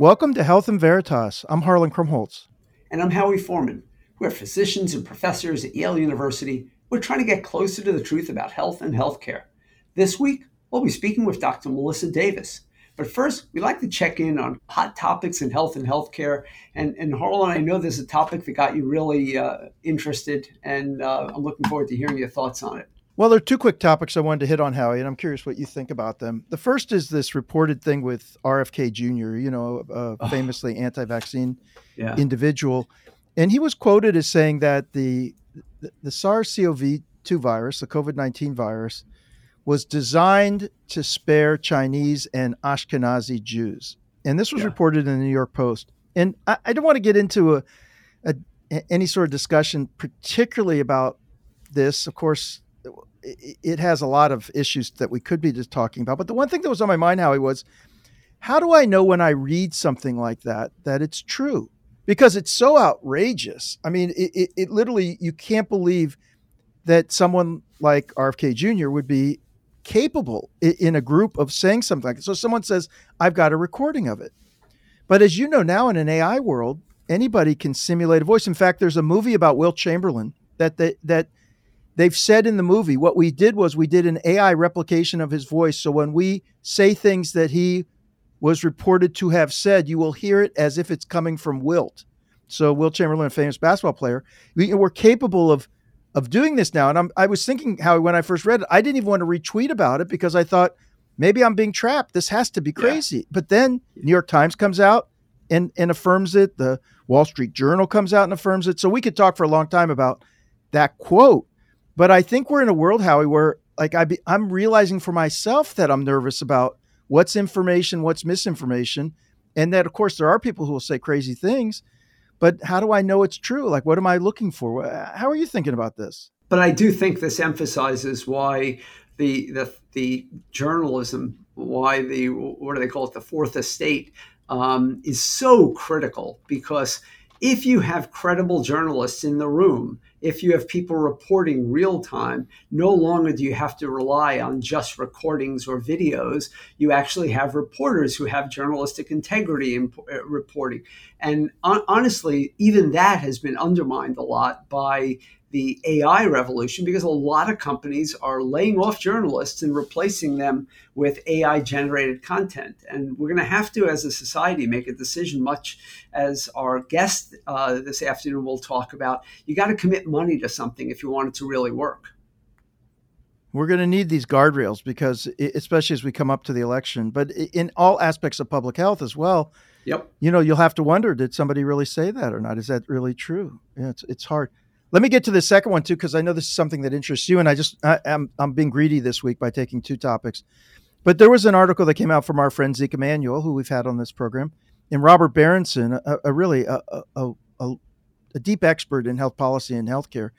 Welcome to Health and Veritas. I'm Harlan Krumholz. And I'm Howie Forman. We're physicians and professors at Yale University. We're trying to get closer to the truth about health and healthcare. This week, we'll be speaking with Dr. Melissa Davis. But first, we'd like to check in on hot topics in health and healthcare. And, and Harlan, I know there's a topic that got you really uh, interested, and uh, I'm looking forward to hearing your thoughts on it. Well, there are two quick topics I wanted to hit on, Howie, and I'm curious what you think about them. The first is this reported thing with RFK Jr., you know, a famously oh. anti vaccine yeah. individual. And he was quoted as saying that the, the, the SARS CoV 2 virus, the COVID 19 virus, was designed to spare Chinese and Ashkenazi Jews. And this was yeah. reported in the New York Post. And I, I don't want to get into a, a, any sort of discussion, particularly about this. Of course, it has a lot of issues that we could be just talking about. But the one thing that was on my mind, Howie, was how do I know when I read something like that that it's true? Because it's so outrageous. I mean, it, it, it literally, you can't believe that someone like RFK Jr. would be capable in a group of saying something like that. So someone says, I've got a recording of it. But as you know now in an AI world, anybody can simulate a voice. In fact, there's a movie about Wilt Chamberlain that they, that they've said in the movie what we did was we did an AI replication of his voice. So when we say things that he was reported to have said, you will hear it as if it's coming from Wilt. So Wilt Chamberlain, a famous basketball player, we, we're capable of of doing this now. And I'm, I was thinking how when I first read it, I didn't even want to retweet about it because I thought maybe I'm being trapped. This has to be crazy. Yeah. But then New York Times comes out and, and affirms it. The Wall Street Journal comes out and affirms it. So we could talk for a long time about that quote. But I think we're in a world, Howie, where like I be, I'm realizing for myself that I'm nervous about what's information, what's misinformation, and that of course there are people who will say crazy things. But how do I know it's true? Like, what am I looking for? How are you thinking about this? But I do think this emphasizes why the the, the journalism, why the what do they call it, the fourth estate, um, is so critical because if you have credible journalists in the room, if you have people reporting real time, no longer do you have to rely on just recordings or videos. You actually have reporters who have journalistic integrity in uh, reporting. And honestly, even that has been undermined a lot by the AI revolution because a lot of companies are laying off journalists and replacing them with AI generated content. And we're going to have to, as a society, make a decision, much as our guest uh, this afternoon will talk about. You got to commit money to something if you want it to really work. We're going to need these guardrails because, especially as we come up to the election, but in all aspects of public health as well. Yep. You know, you'll have to wonder: Did somebody really say that or not? Is that really true? Yeah, it's it's hard. Let me get to the second one too, because I know this is something that interests you, and I just I, am I'm, I'm being greedy this week by taking two topics. But there was an article that came out from our friend Zeke Emanuel, who we've had on this program, and Robert Berenson, a, a really a, a, a, deep expert in health policy and healthcare,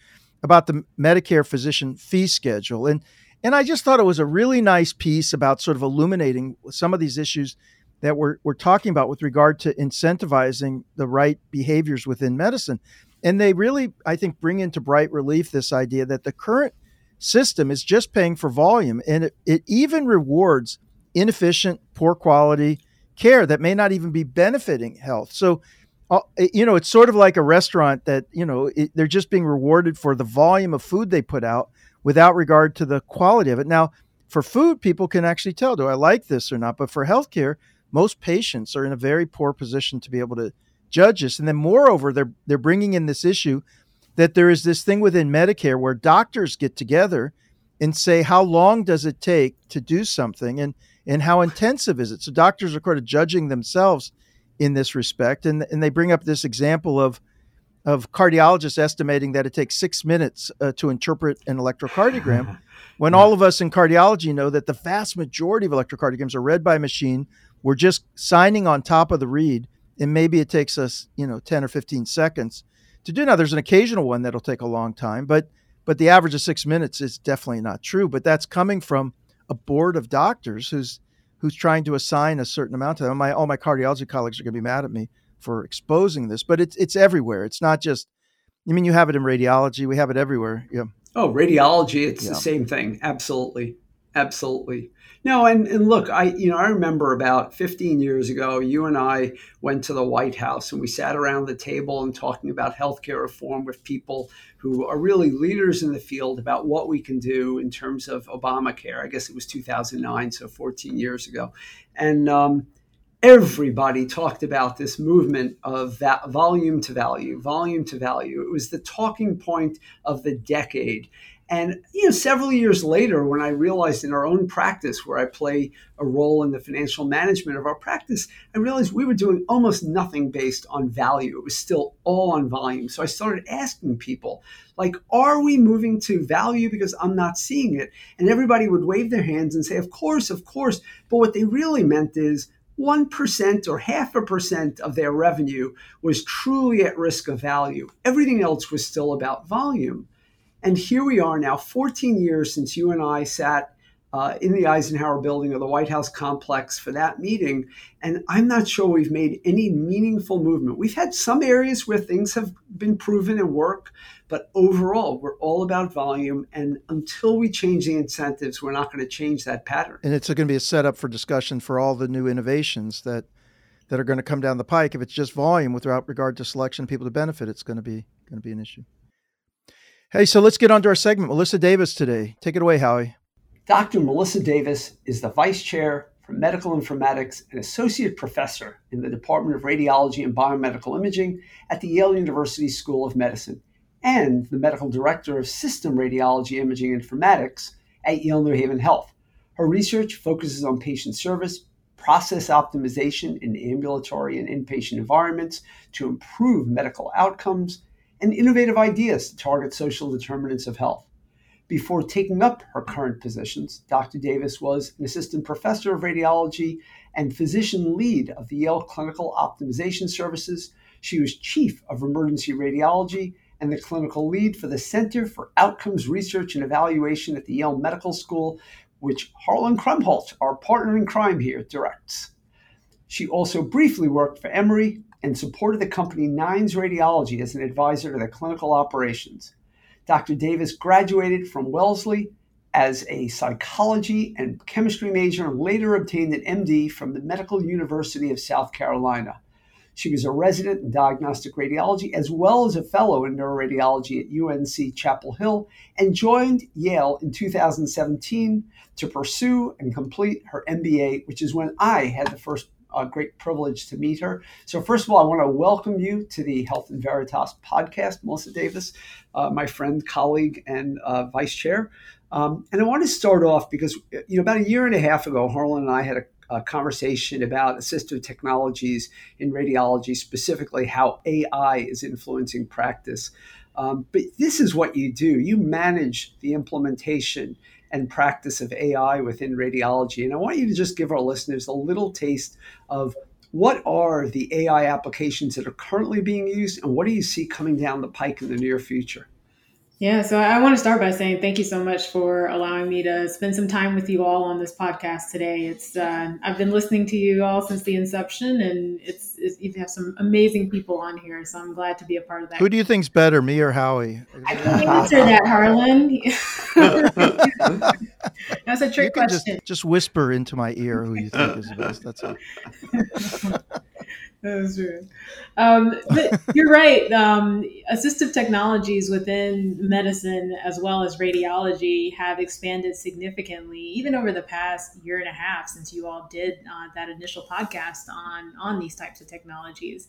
about the Medicare physician fee schedule, and and I just thought it was a really nice piece about sort of illuminating some of these issues that we're we're talking about with regard to incentivizing the right behaviors within medicine. And they really, I think, bring into bright relief this idea that the current system is just paying for volume and it, it even rewards inefficient, poor quality care that may not even be benefiting health. So, Uh, you know, it's sort of like a restaurant that, you know, it, they're just being rewarded for the volume of food they put out without regard to the quality of it. Now, for food, people can actually tell, do I like this or not? But for healthcare, most patients are in a very poor position to be able to judge this. And then, moreover, they're they're bringing in this issue that there is this thing within Medicare where doctors get together and say how long does it take to do something and and how intensive is it. So doctors are kind of judging themselves in this respect, and and they bring up this example of of cardiologists estimating that it takes six minutes uh, to interpret an electrocardiogram, when all of us in cardiology know that the vast majority of electrocardiograms are read by machine. We're just signing on top of the read and maybe it takes us you know 10 or 15 seconds to do. Now there's an occasional one that'll take a long time but but the average of six minutes is definitely not true. But that's coming from a board of doctors who's who's trying to assign a certain amount to them. My all my cardiology colleagues are going to be mad at me for exposing this but it's it's everywhere. It's not just i mean you have it in radiology? We have it everywhere. Yeah. Oh radiology it's yeah. the same thing. Absolutely Absolutely. No, and, and look, I you know I remember about 15 years ago, you and I went to the White House and we sat around the table and talking about healthcare reform with people who are really leaders in the field about what we can do in terms of Obamacare. I guess it was 2009, so 14 years ago, and um, everybody talked about this movement of that volume to value, volume to value. It was the talking point of the decade. And you know, several years later, when I realized in our own practice, where I play a role in the financial management of our practice, I realized we were doing almost nothing based on value. It was still all on volume. So I started asking people, like, are we moving to value because I'm not seeing it? And everybody would wave their hands and say, of course, of course. But what they really meant is, 1% or half a percent of their revenue was truly at risk of value. Everything else was still about volume. And here we are now, 14 years since you and I sat uh, in the Eisenhower building or the White House complex for that meeting. And I'm not sure we've made any meaningful movement. We've had some areas where things have been proven and work, but overall, we're all about volume. And until we change the incentives, we're not going to change that pattern. And it's going to be a setup for discussion for all the new innovations that that are going to come down the pike. If it's just volume without regard to selection, people to benefit, it's going to be going to be an issue. Hey, so let's get on to our segment. Melissa Davis today. Take it away, Howie. Dr. Melissa Davis is the Vice Chair for Medical Informatics and Associate Professor in the Department of Radiology and Biomedical Imaging at the Yale University School of Medicine and the Medical Director of System Radiology Imaging Informatics at Yale New Haven Health. Her research focuses on patient service, process optimization in ambulatory and inpatient environments to improve medical outcomes and innovative ideas to target social determinants of health. Before taking up her current positions, Dr. Davis was an assistant professor of radiology and physician lead of the Yale Clinical Optimization Services. She was chief of emergency radiology and the clinical lead for the Center for Outcomes Research and Evaluation at the Yale Medical School, which Harlan Krumholz, our partner in crime here, directs. She also briefly worked for Emory, and supported the company Nines Radiology as an advisor to the clinical operations. Dr. Davis graduated from Wellesley as a psychology and chemistry major and later obtained an MD from the Medical University of South Carolina. She was a resident in diagnostic radiology as well as a fellow in neuroradiology at UNC Chapel Hill and joined Yale in 2017 to pursue and complete her MBA, which is when I had the first a great privilege to meet her. So, first of all, I want to welcome you to the Health and Veritas podcast, Melissa Davis, uh, my friend, colleague, and uh, vice chair. Um, and I want to start off because, you know, about a year and a half ago, Harlan and I had a, a conversation about assistive technologies in radiology, specifically how AI is influencing practice. Um, but this is what you do you manage the implementation and practice of AI within radiology. And I want you to just give our listeners a little taste of what are the AI applications that are currently being used and what do you see coming down the pike in the near future? Yeah, so I want to start by saying thank you so much for allowing me to spend some time with you all on this podcast today. It's uh, I've been listening to you all since the inception, and it's, it's, you have some amazing people on here, so I'm glad to be a part of that. Who do you think's better, me or Howie? I can't answer that, Harlan. That's a trick question. Just, just, whisper into my ear who you think is the best. That's all. That's true. Um, you're right. Um, assistive technologies within medicine as well as radiology have expanded significantly, even over the past year and a half since you all did uh, that initial podcast on on these types of technologies.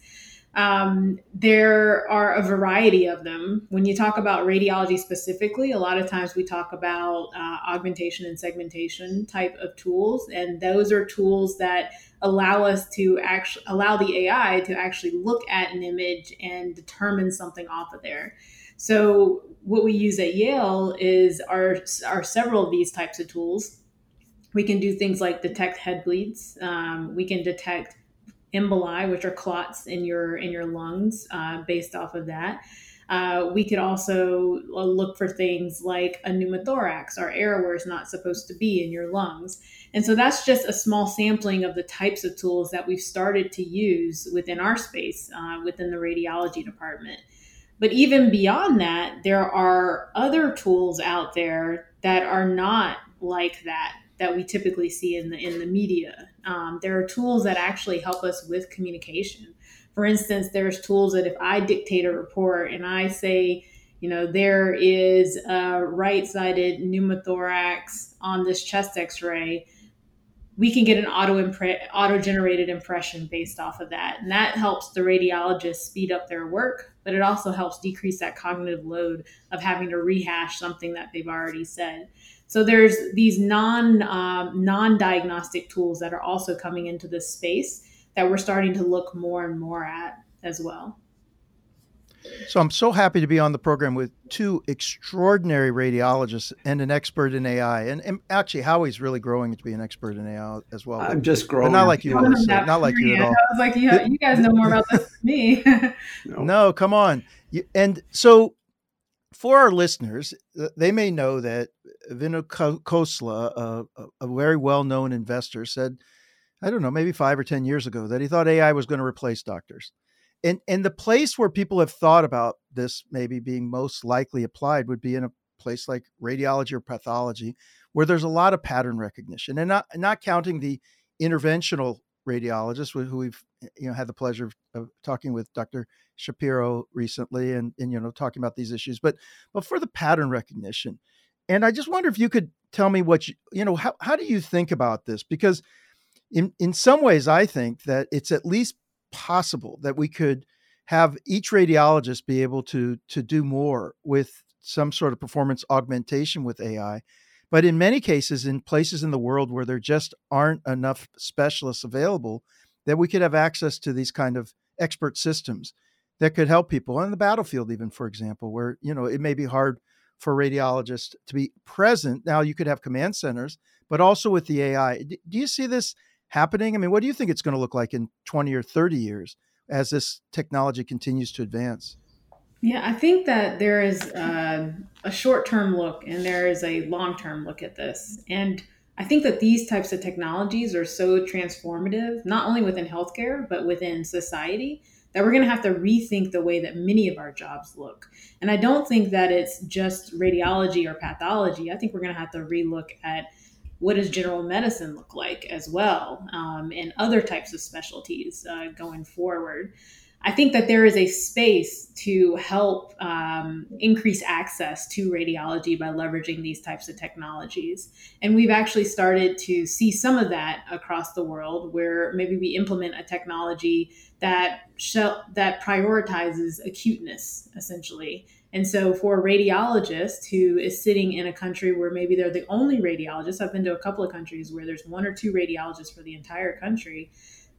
Um, there are a variety of them. When you talk about radiology specifically, a lot of times we talk about uh, augmentation and segmentation type of tools, and those are tools that allow us to actually allow the AI to actually look at an image and determine something off of there. So what we use at Yale is our are several of these types of tools. We can do things like detect head bleeds. Um, we can detect emboli, which are clots in your in your lungs, uh, based off of that. Uh, we could also uh, look for things like a pneumothorax or air where it's not supposed to be in your lungs. And so that's just a small sampling of the types of tools that we've started to use within our space, uh, within the radiology department. But even beyond that, there are other tools out there that are not like that that we typically see in the in the media. Um, there are tools that actually help us with communication. For instance, there's tools that if I dictate a report and I say, you know, there is a right-sided pneumothorax on this chest X-ray, we can get an auto impre- auto generated impression based off of that, and that helps the radiologist speed up their work. But it also helps decrease that cognitive load of having to rehash something that they've already said. So there's these non um, non diagnostic tools that are also coming into this space that we're starting to look more and more at as well. So I'm so happy to be on the program with two extraordinary radiologists and an expert in AI. And, and actually, Howie's really growing to be an expert in AI as well. I'm just growing. But not like you, Melissa. Not like you at all. I was like, yeah, you guys know more about this than me. no. no, come on. And so for our listeners, uh, they may know that Vinod Khosla, a, a very well-known investor, said, I don't know, maybe five or ten years ago, that he thought AI was going to replace doctors. And and the place where people have thought about this maybe being most likely applied would be in a place like radiology or pathology, where there's a lot of pattern recognition, and not not counting the interventional radiologists who we've you know had the pleasure of, of talking with Dr. Shapiro recently, and and you know talking about these issues, but but for the pattern recognition, and I just wonder if you could tell me what you you know how how do you think about this because in in some ways I think that it's at least possible that we could have each radiologist be able to to do more with some sort of performance augmentation with AI. But in many cases, in places in the world where there just aren't enough specialists available, that we could have access to these kind of expert systems that could help people on the battlefield, even for example, where you know it may be hard for radiologists to be present. Now you could have command centers, but also with the AI. Do you see this happening? I mean, what do you think it's going to look like in 20 or 30 years as this technology continues to advance? Yeah, I think that there is uh, a short term look and there is a long term look at this. And I think that these types of technologies are so transformative, not only within healthcare, but within society, that we're going to have to rethink the way that many of our jobs look. And I don't think that it's just radiology or pathology. I think we're going to have to relook at what does general medicine look like as well, um, and other types of specialties uh, going forward. I think that there is a space to help um, increase access to radiology by leveraging these types of technologies. And we've actually started to see some of that across the world where maybe we implement a technology that, that prioritizes acuteness, essentially, and so, for a radiologist who is sitting in a country where maybe they're the only radiologist, I've been to a couple of countries where there's one or two radiologists for the entire country.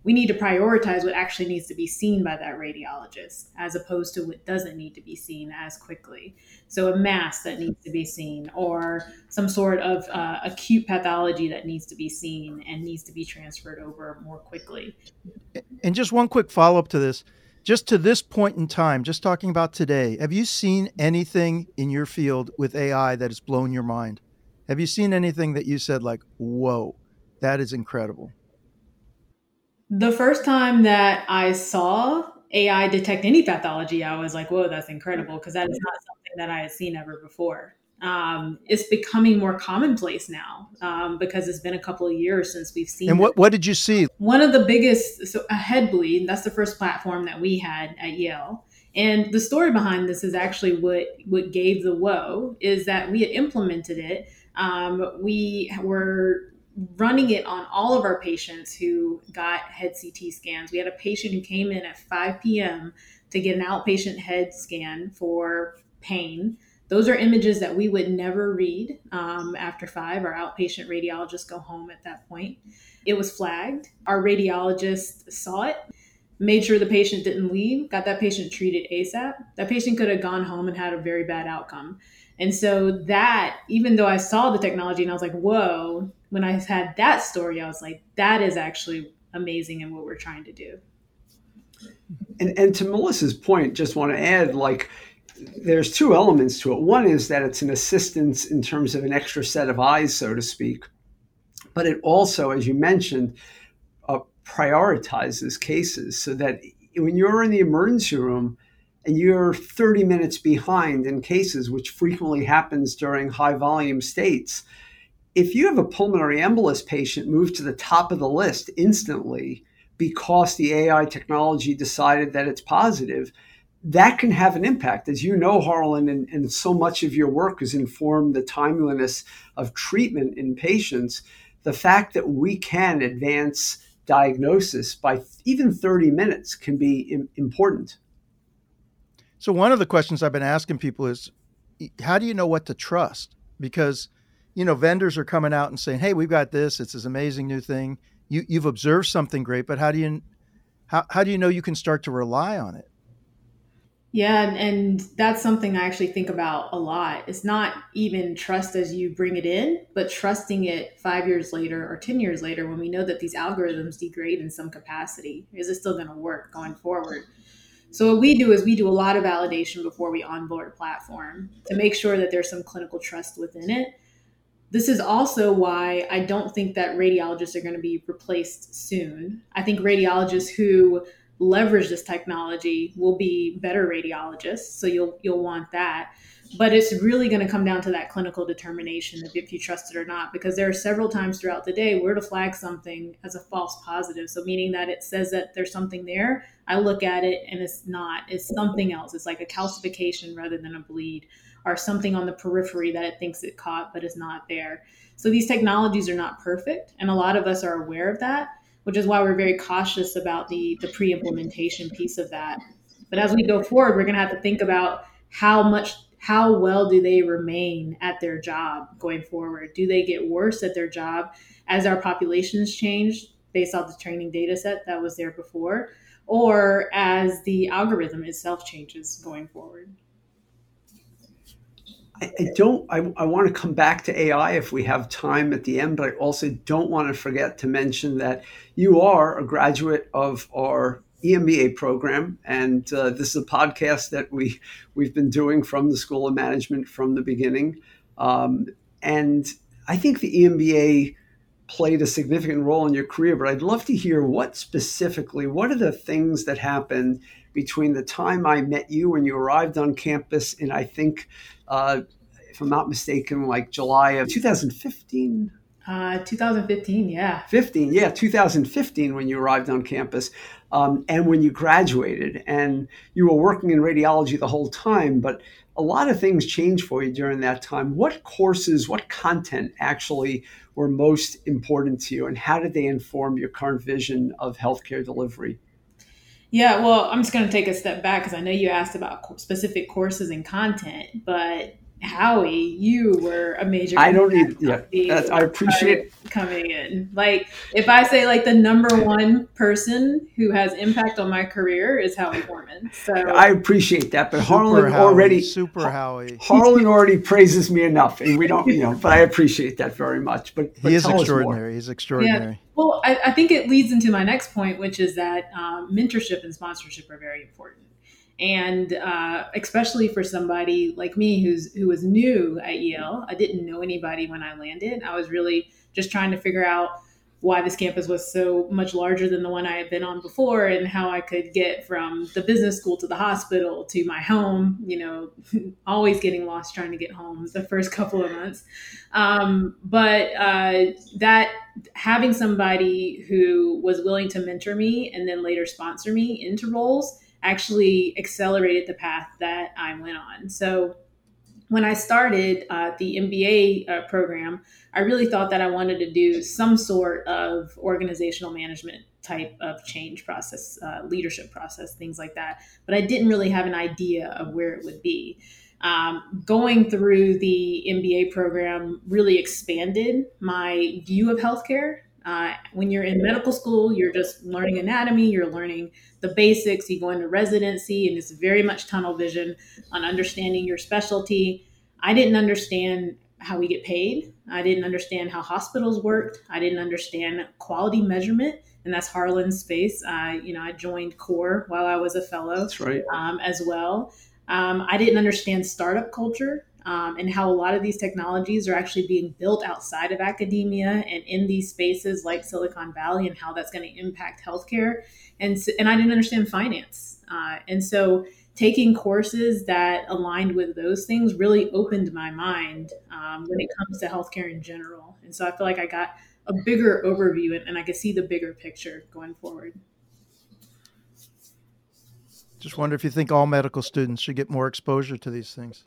We need to prioritize what actually needs to be seen by that radiologist as opposed to what doesn't need to be seen as quickly. So, a mass that needs to be seen, or some sort of uh, acute pathology that needs to be seen and needs to be transferred over more quickly. And just one quick follow up to this just to this point in time, just talking about today, have you seen anything in your field with AI that has blown your mind? Have you seen anything that you said, like, whoa, that is incredible? The first time that I saw AI detect any pathology, I was like, whoa, that's incredible, because that is not something that I had seen ever before um, it's becoming more commonplace now um, because it's been a couple of years since we've seen. And what, what did you see? One of the biggest, so a Headbleed, that's the first platform that we had at Yale. And the story behind this is actually what what gave the whoa is that we had implemented it. Um, we were running it on all of our patients who got head CT scans. We had a patient who came in at 5 p.m. to get an outpatient head scan for pain. Those are images that we would never read um, after five. Our outpatient radiologists go home at that point. It was flagged. Our radiologist saw it, made sure the patient didn't leave, got that patient treated ASAP. That patient could have gone home and had a very bad outcome. And so, that, even though I saw the technology and I was like, whoa, when I had that story, I was like, that is actually amazing in what we're trying to do. And, and to Melissa's point, just want to add like, there's two elements to it. One is that it's an assistance in terms of an extra set of eyes, so to speak. But it also, as you mentioned, uh, prioritizes cases so that when you're in the emergency room and you're 30 minutes behind in cases, which frequently happens during high volume states, if you have a pulmonary embolus patient move to the top of the list instantly because the AI technology decided that it's positive, that can have an impact. As you know, Harlan, and, and so much of your work has informed the timeliness of treatment in patients. The fact that we can advance diagnosis by even 30 minutes can be Im- important. So, one of the questions I've been asking people is how do you know what to trust? Because, you know, vendors are coming out and saying, hey, we've got this, it's this amazing new thing. You, you've observed something great, but how do you how, how do you know you can start to rely on it? Yeah, and, and, that's something I actually think about a lot. It's not even trust as you bring it in, but trusting it five years later or 10 years later when we know that these algorithms degrade in some capacity. Is it still going to work going forward? So, what we do is we do a lot of validation before we onboard a platform to make sure that there's some clinical trust within it. This is also why I don't think that radiologists are going to be replaced soon. I think radiologists who leverage this technology will be better radiologists. So you'll you'll want that. But it's really going to come down to that clinical determination of if you trust it or not, because there are several times throughout the day where to flag something as a false positive. So meaning that it says that there's something there. I look at it and it's not. It's something else. It's like a calcification rather than a bleed, or something on the periphery that it thinks it caught but is not there. So these technologies are not perfect, and a lot of us are aware of that which is why we're very cautious about the the pre-implementation piece of that. But as we go forward, we're going to have to think about how much how well do they remain at their job going forward? Do they get worse at their job as our populations change based off the training data set that was there before, or as the algorithm itself changes going forward? I, don't. I, I want to come back to AI if we have time at the end, but I also don't want to forget to mention that you are a graduate of our EMBA program, and uh, this is a podcast that we we've been doing from the School of Management from the beginning. Um, and I think the EMBA played a significant role in your career, but I'd love to hear what specifically, what are the things that happened between the time I met you when you arrived on campus in, I think, uh, if I'm not mistaken, like July of 2015. Uh, 2015, yeah. 15, yeah, 2015 when you arrived on campus um, and when you graduated. And you were working in radiology the whole time, but a lot of things changed for you during that time. What courses, what content actually were most important to you, and how did they inform your current vision of healthcare delivery? Yeah, well, I'm just going to take a step back because I know you asked about specific courses and content, but Howie, you were a major. I don't need. Yeah, I appreciate coming in. Like, if I say like the number one person who has impact on my career is Howie Forman. So I appreciate that, but super Harlan Howie, already super Howie. Harlan already praises me enough, and we don't, you know. But I appreciate that very much. But, but he is extraordinary. He's extraordinary. Yeah. Well, I, I, think it leads into my next point, which is that um, mentorship and sponsorship are very important and uh, especially for somebody like me who's who was new at Yale, I didn't know anybody when I landed. I was really just trying to figure out why this campus was so much larger than the one I had been on before, and how I could get from the business school to the hospital to my home. You know, always getting lost trying to get home the first couple of months. Um, but uh, that having somebody who was willing to mentor me and then later sponsor me into roles actually accelerated the path that I went on. So when I started uh, the MBA uh, program, I really thought that I wanted to do some sort of organizational management type of change process, uh, leadership process, things like that. But I didn't really have an idea of where it would be. Um, going through the MBA program really expanded my view of healthcare. Uh, when you're in medical school, you're just learning anatomy, you're learning the basics. You go into residency, and it's very much tunnel vision on understanding your specialty. I didn't understand how we get paid. I didn't understand how hospitals worked. I didn't understand quality measurement, and that's Harlan's space. I, you know, I joined CORE while I was a fellow. That's right. Um, as well. Um, I didn't understand startup culture. Um, and how a lot of these technologies are actually being built outside of academia and in these spaces like Silicon Valley, and how that's going to impact healthcare. And and I didn't understand finance, uh, and so taking courses that aligned with those things really opened my mind um, when it comes to healthcare in general. And so I feel like I got a bigger overview and, and I could see the bigger picture going forward. Just wonder if you think all medical students should get more exposure to these things.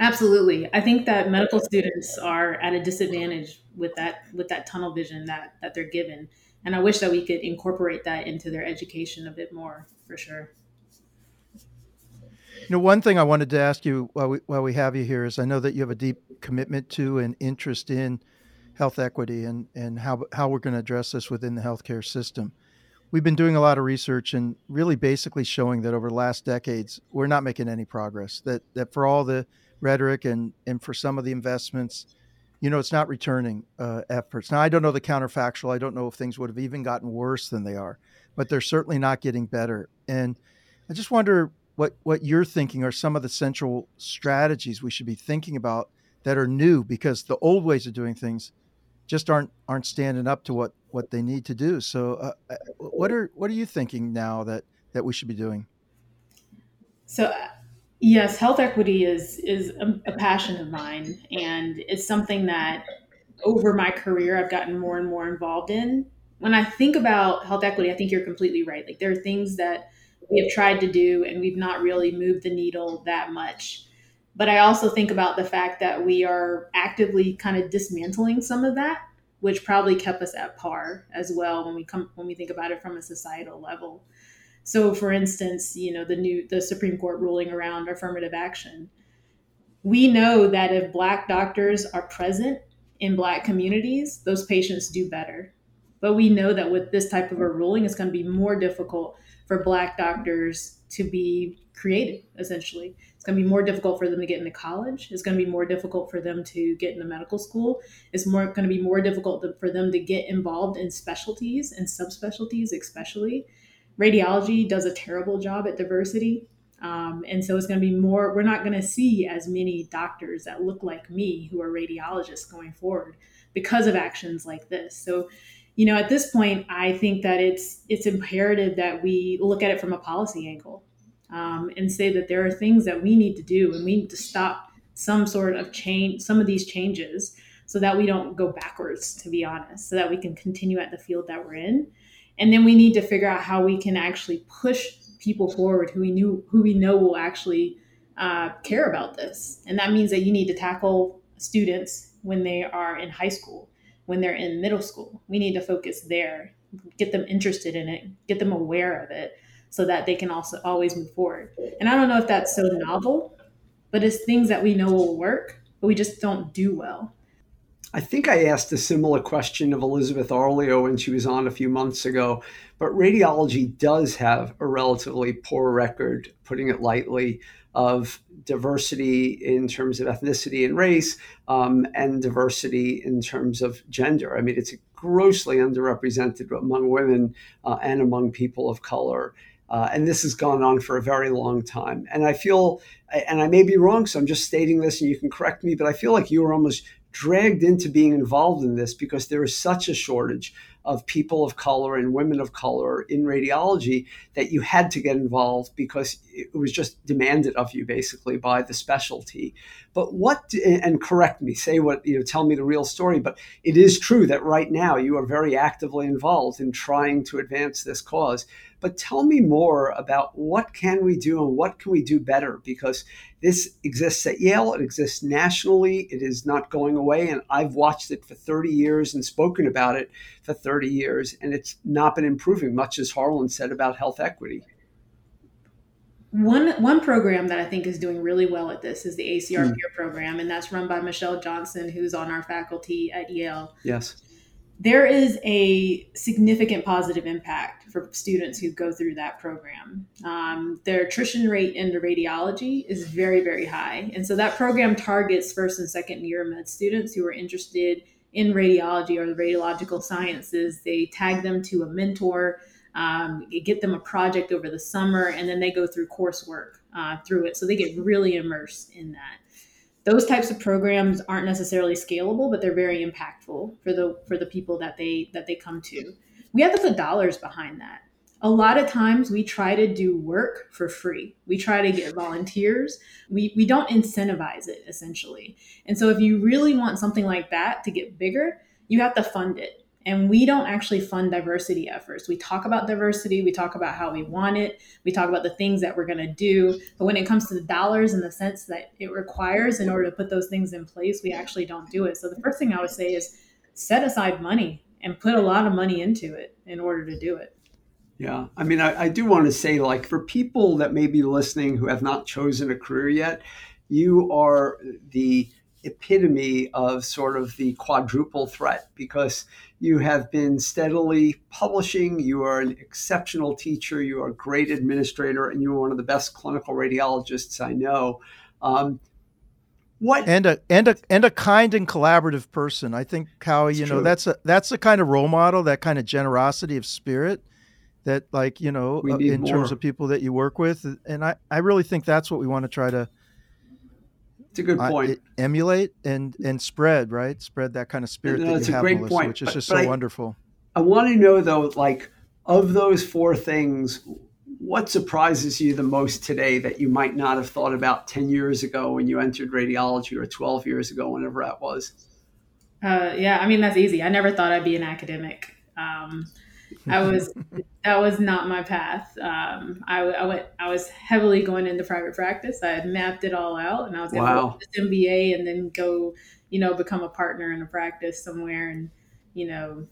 Absolutely. I think that medical students are at a disadvantage with that with that tunnel vision that that they're given. And I wish that we could incorporate that into their education a bit more for sure. You know, one thing I wanted to ask you while we while we have you here is I know that you have a deep commitment to and interest in health equity and and how how we're going to address this within the healthcare system. We've been doing a lot of research and really basically showing that over the last decades we're not making any progress. That that for all the rhetoric and and for some of the investments, you know, it's not returning uh, efforts. Now I don't know the counterfactual. I don't know if things would have even gotten worse than they are, but they're certainly not getting better. And I just wonder what what you're thinking are some of the central strategies we should be thinking about that are new because the old ways of doing things just aren't aren't standing up to what what they need to do. So, uh, uh what are what are you thinking now that that we should be doing? So, yes, health equity is is a, a passion of mine, and it's something that over my career I've gotten more and more involved in. When I think about health equity, I think you're completely right. Like there are things that we have tried to do and we've not really moved the needle that much. But I also think about the fact that we are actively kind of dismantling some of that, which probably kept us at par as well when we come when we think about it from a societal level. So for instance, you know, the new the Supreme Court ruling around affirmative action. We know that if black doctors are present in black communities, those patients do better. But we know that with this type of a ruling, it's going to be more difficult for black doctors to be created essentially it's going to be more difficult for them to get into college it's going to be more difficult for them to get into medical school it's more going to be more difficult for them to get involved in specialties and subspecialties especially radiology does a terrible job at diversity um, and so it's going to be more we're not going to see as many doctors that look like me who are radiologists going forward because of actions like this so you know, at this point, I think that it's it's imperative that we look at it from a policy angle um, and say that there are things that we need to do, and we need to stop some sort of change, some of these changes, so that we don't go backwards. To be honest, so that we can continue at the field that we're in, and then we need to figure out how we can actually push people forward who we knew who we know will actually uh, care about this, and that means that you need to tackle students when they are in high school when they're in middle school. We need to focus there, get them interested in it, get them aware of it so that they can also always move forward. And I don't know if that's so novel, but it's things that we know will work, but we just don't do well. I think I asked a similar question of Elizabeth Arleo when she was on a few months ago, but radiology does have a relatively poor record, putting it lightly, of diversity in terms of ethnicity and race um, and diversity in terms of gender. I mean, it's grossly underrepresented among women uh, and among people of color. Uh, and this has gone on for a very long time. And I feel, and I may be wrong, so I'm just stating this and you can correct me, but I feel like you were almost dragged into being involved in this because there is such a shortage of people of color and women of color in radiology that you had to get involved because it was just demanded of you basically by the specialty. But what and correct me, say what you know, tell me the real story. But it is true that right now you are very actively involved in trying to advance this cause. But tell me more about what can we do and what can we do better because this exists at Yale, it exists nationally, it is not going away, and I've watched it for 30 years and spoken about it for 30 years, and it's not been improving, much as Harlan said about health equity. One one program that I think is doing really well at this is the ACR hmm. PIER program, and that's run by Michelle Johnson, who's on our faculty at Yale. Yes there is a significant positive impact for students who go through that program. Um, their attrition rate into radiology is very, very high. And so that program targets first and second year med students who are interested in radiology or the radiological sciences. They tag them to a mentor, um, get them a project over the summer, and then they go through coursework uh, through it. So they get really immersed in that those types of programs aren't necessarily scalable, but they're very impactful for the for the people that they that they come to. We have to put dollars behind that. A lot of times we try to do work for free. We try to get volunteers. We we don't incentivize it essentially. And so if you really want something like that to get bigger, you have to fund it and we don't actually fund diversity efforts. We talk about diversity, we talk about how we want it, we talk about the things that we're going to do. But when it comes to the dollars and the sense that it requires in order to put those things in place, we actually don't do it. So the first thing I would say is set aside money and put a lot of money into it in order to do it. Yeah. I mean, I, I do want to say, like, for people that may be listening who have not chosen a career yet, you are the epitome of sort of the quadruple threat because you have been steadily publishing. You are an exceptional teacher. You are a great administrator, and you are one of the best clinical radiologists I know. Um, what and a and a and a kind and collaborative person. I think how you know true. that's a that's the kind of role model, that kind of generosity of spirit that like you know uh, in more. terms of people that you work with and I, I really think that's what we want to try to it's a good point. emulate and and spread, right? Spread that kind of spirit no, that you have, Melissa, point. which is but, just but so I, wonderful. I want to know though, like of those four things, what surprises you the most today that you might not have thought about 10 years ago when you entered radiology or 12 years ago, whenever that was? Uh, yeah, I mean, that's easy. I never thought I'd be an academic. Um, I was that was not my path. Um, I, I, went. I was heavily going into private practice. I had mapped it all out, and I was going wow. to this MBA and then go, you know, become a partner in a practice somewhere, and you know,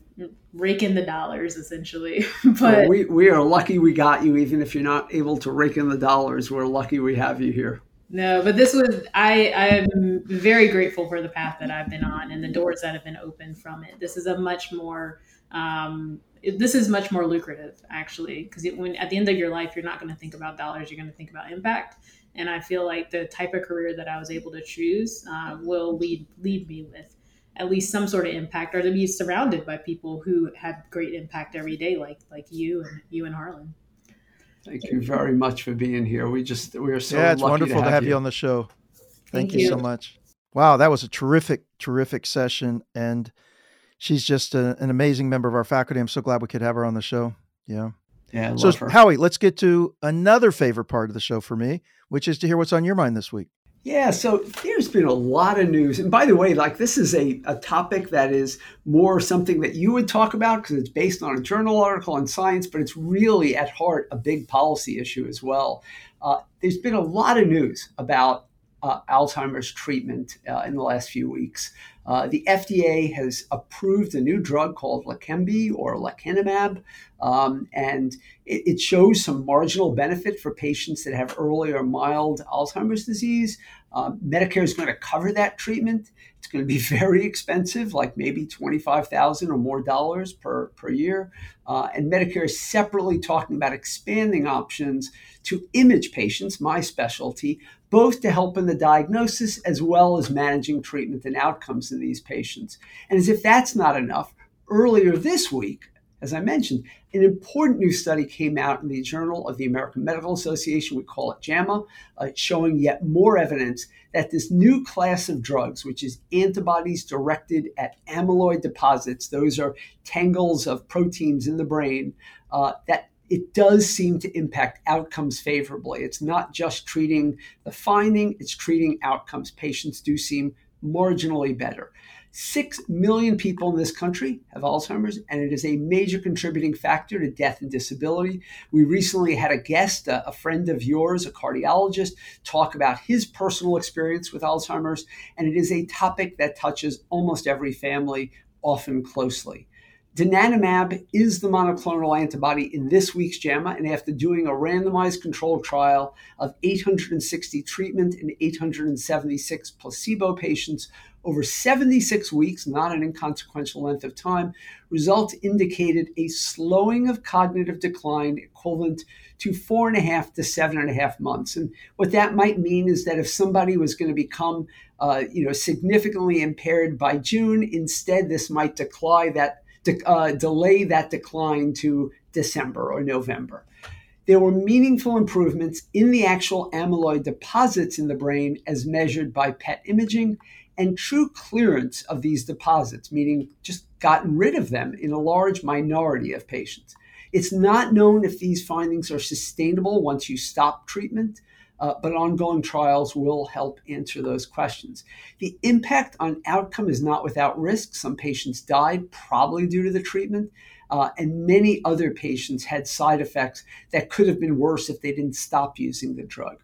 rake in the dollars essentially. but well, we we are lucky we got you. Even if you're not able to rake in the dollars, we're lucky we have you here. No, but this was I I am very grateful for the path that I've been on and the doors that have been opened from it. This is a much more um, this is much more lucrative actually because when at the end of your life you're not going to think about dollars you're going to think about impact and i feel like the type of career that i was able to choose uh, will lead lead me with at least some sort of impact or to be surrounded by people who have great impact every day like like you and you and harlan thank you very much for being here we just we are so yeah it's wonderful to have, to have you. you. on the show thank, thank you. you so much wow that was a terrific terrific session and she's just a, an amazing member of our faculty. I'm so glad we could have her on the show. Yeah. Yeah. so, her. Howie, let's get to another favorite part of the show for me, which is to hear what's on your mind this week. Yeah, so there's been a lot of news. And by the way, like this is a, a topic that is more something that you would talk about because it's based on a journal article on science, but it's really at heart a big policy issue as well. Uh, there's been a lot of news about uh, Alzheimer's treatment uh, in the last few weeks. Uh, the FDA has approved a new drug called Leqembi or lecanemab, um, and it, it, shows some marginal benefit for patients that have early or mild Alzheimer's disease. Um, Medicare is going to cover that treatment. It's going to be very expensive, like maybe twenty-five thousand or more dollars per per year. Uh, and Medicare is separately talking about expanding options to image patients, my specialty, both to help in the diagnosis as well as managing treatment and outcomes in these patients. And as if that's not enough, earlier this week, as I mentioned, an important new study came out in the Journal of the American Medical Association, we call it JAMA, uh, showing yet more evidence that this new class of drugs, which is antibodies directed at amyloid deposits, those are tangles of proteins in the brain, uh, that it does seem to impact outcomes favorably. It's not just treating the finding, it's treating outcomes. Patients do seem marginally better. Six million people in this country have Alzheimer's, and it is a major contributing factor to death and disability. We recently had a guest, a, friend of yours, a cardiologist, talk about his personal experience with Alzheimer's, and it is a topic that touches almost every family, often closely. Donanemab is the monoclonal antibody in this week's JAMA, and after doing a randomized controlled trial of 860 treatment and 876 placebo patients over 76 weeks, not an inconsequential length of time, results indicated a slowing of cognitive decline equivalent to four and a half to seven and a half months. And what that might mean is that if somebody was going to become, uh, you know, significantly impaired by June, instead this might decline that de- uh, delay that decline to December or November. there were meaningful improvements in the actual amyloid deposits in the brain as measured by PET imaging and true clearance of these deposits, meaning just gotten rid of them in a large minority of patients. It's not known if these findings are sustainable once you stop treatment, uh, but ongoing trials will help answer those questions. The impact on outcome is not without risk. Some patients died, probably due to the treatment, uh, and many other patients had side effects that could have been worse if they didn't stop using the drug.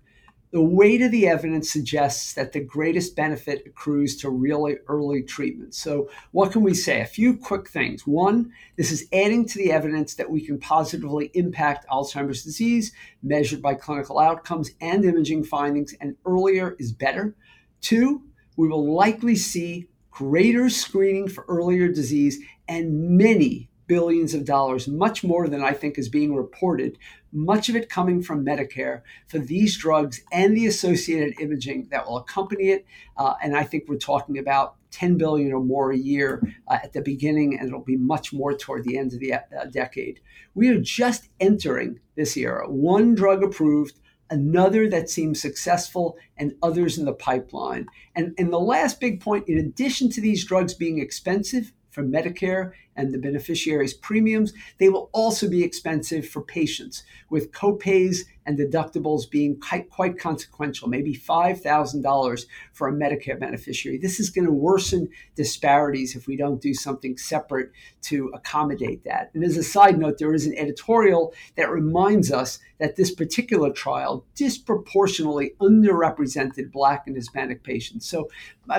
The weight of the evidence suggests that the greatest benefit accrues to really early treatment. So, what can we say? A few quick things. One, this is adding to the evidence that we can positively impact Alzheimer's disease measured by clinical outcomes and imaging findings, and earlier is better. Two, we will likely see greater screening for earlier disease and many billions of dollars, much more than I think is being reported, much of it coming from Medicare for these drugs and the associated imaging that will accompany it. Uh, and I think we're talking about 10 billion or more a year uh, at the beginning, and it'll be much more toward the end of the uh, decade. We are just entering this era. One drug approved, another that seems successful, and others in the pipeline. And, and the last big point, in addition to these drugs being expensive, for Medicare and the beneficiaries' premiums. They will also be expensive for patients, with copays and deductibles being quite, consequential, maybe $5,000 for a Medicare beneficiary. This is going to worsen disparities if we don't do something separate to accommodate that. And as a side note, there is an editorial that reminds us that this particular trial disproportionately underrepresented Black and Hispanic patients. So,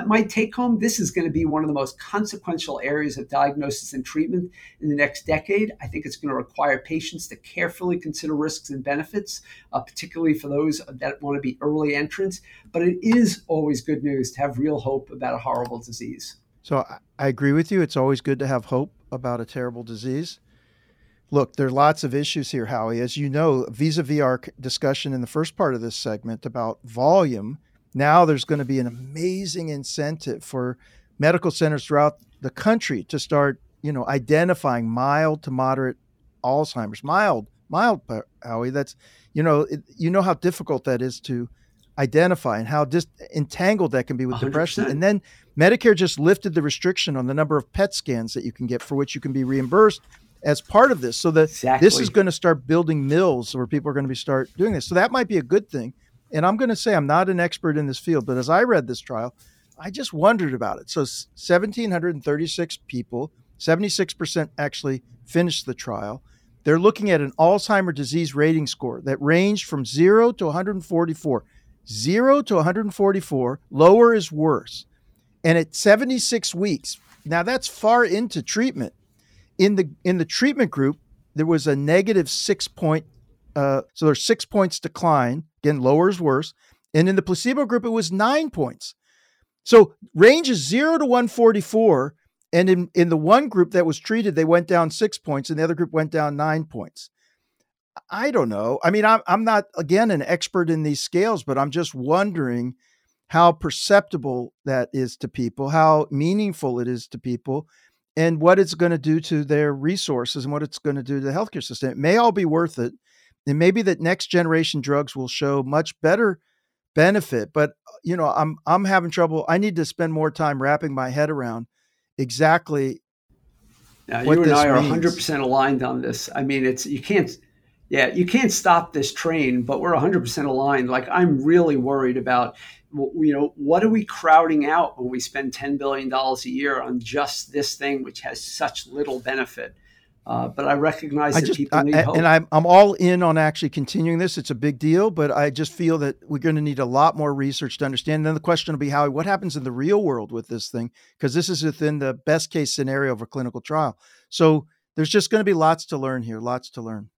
my take home this is going to be one of the most consequential areas of diagnosis and treatment in the next decade. I think it's going to require patients to carefully consider risks and benefits uh, particularly for those that want to be early entrants. But it is always good news to have real hope about a horrible disease. So I agree with you. It's always good to have hope about a terrible disease. Look, there are lots of issues here, Howie. As you know, vis a vis our discussion in the first part of this segment about volume, now there's going to be an amazing incentive for medical centers throughout the country to start, you know, identifying mild to moderate Alzheimer's. Mild, mild, uh, Howie. That's you know, it, you know how difficult that is to identify and how dis- entangled that can be with 100%. depression. And then Medicare just lifted the restriction on the number of PET scans that you can get for which you can be reimbursed as part of this. So that exactly. this is going to start building mills where people are going to be start doing this. So that might be a good thing. And I'm going to say I'm not an expert in this field, but as I read this trial, I just wondered about it. So 1,736 people, 76% actually finished the trial. They're looking at an Alzheimer disease rating score that ranged from 0 to 144. 0 to 144, lower is worse. And at 76 weeks, now that's far into treatment. In the in the treatment group, there was a negative six point, uh, so there's six points decline. Again, lower is worse. And in the placebo group, it was nine points. So range is zero to 144 and in, in the one group that was treated, they went down six points, and the other group went down nine points. I don't know. I mean, I'm, I'm not, again, an expert in these scales, but I'm just wondering how perceptible that is to people, how meaningful it is to people, and what it's going to do to their resources and what it's going to do to the healthcare system. It may all be worth it. And maybe that next generation drugs will show much better benefit. But uh, you know, I'm I'm having trouble. I need to spend more time wrapping my head around exactly. Now, you and I are 100% aligned on this. I mean, it's you can't, yeah, you can't stop this train, but we're 100% aligned. Like I'm really worried about, you know, what are we crowding out when we spend 10 billion dollars a year on just this thing, which has such little benefit? Uh, but I recognize I that just, people need I, hope. And I'm, I'm all in on actually continuing this. It's a big deal, but I just feel that we're going to need a lot more research to understand. And then the question will be, how what happens in the real world with this thing? Because this is within the best case scenario of a clinical trial. So there's just going to be lots to learn here, lots to learn.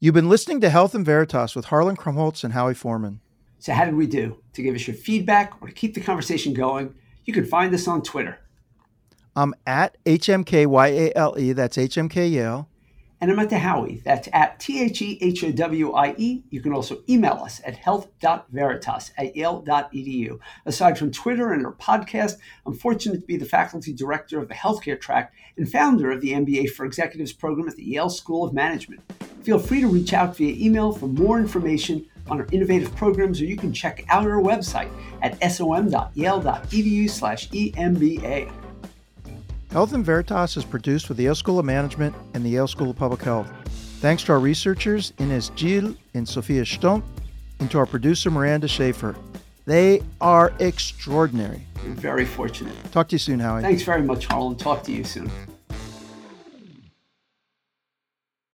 You've been listening to Health and Veritas with Harlan Krumholz and Howie Forman. So, how did we do? To give us your feedback or to keep the conversation going, you can find us on Twitter I'm at HMKYALE. That's HMK Yale. And I'm at the Howie. That's at T H E H O W I E. You can also email us at health.veritas at yale.edu. Aside from Twitter and our podcast, I'm fortunate to be the faculty director of the healthcare track and founder of the MBA for Executives program at the Yale School of Management. Feel free to reach out via email for more information on our innovative programs, or you can check out our website at som.yale.edu slash EMBA. Health in Veritas is produced with the Yale School of Management and the Yale School of Public Health. Thanks to our researchers Ines Gil and Sophia Stump, and to our producer Miranda Schaefer. They are extraordinary. Very fortunate. Talk to you soon, Howie. Thanks very much, Harlan. Talk to you soon.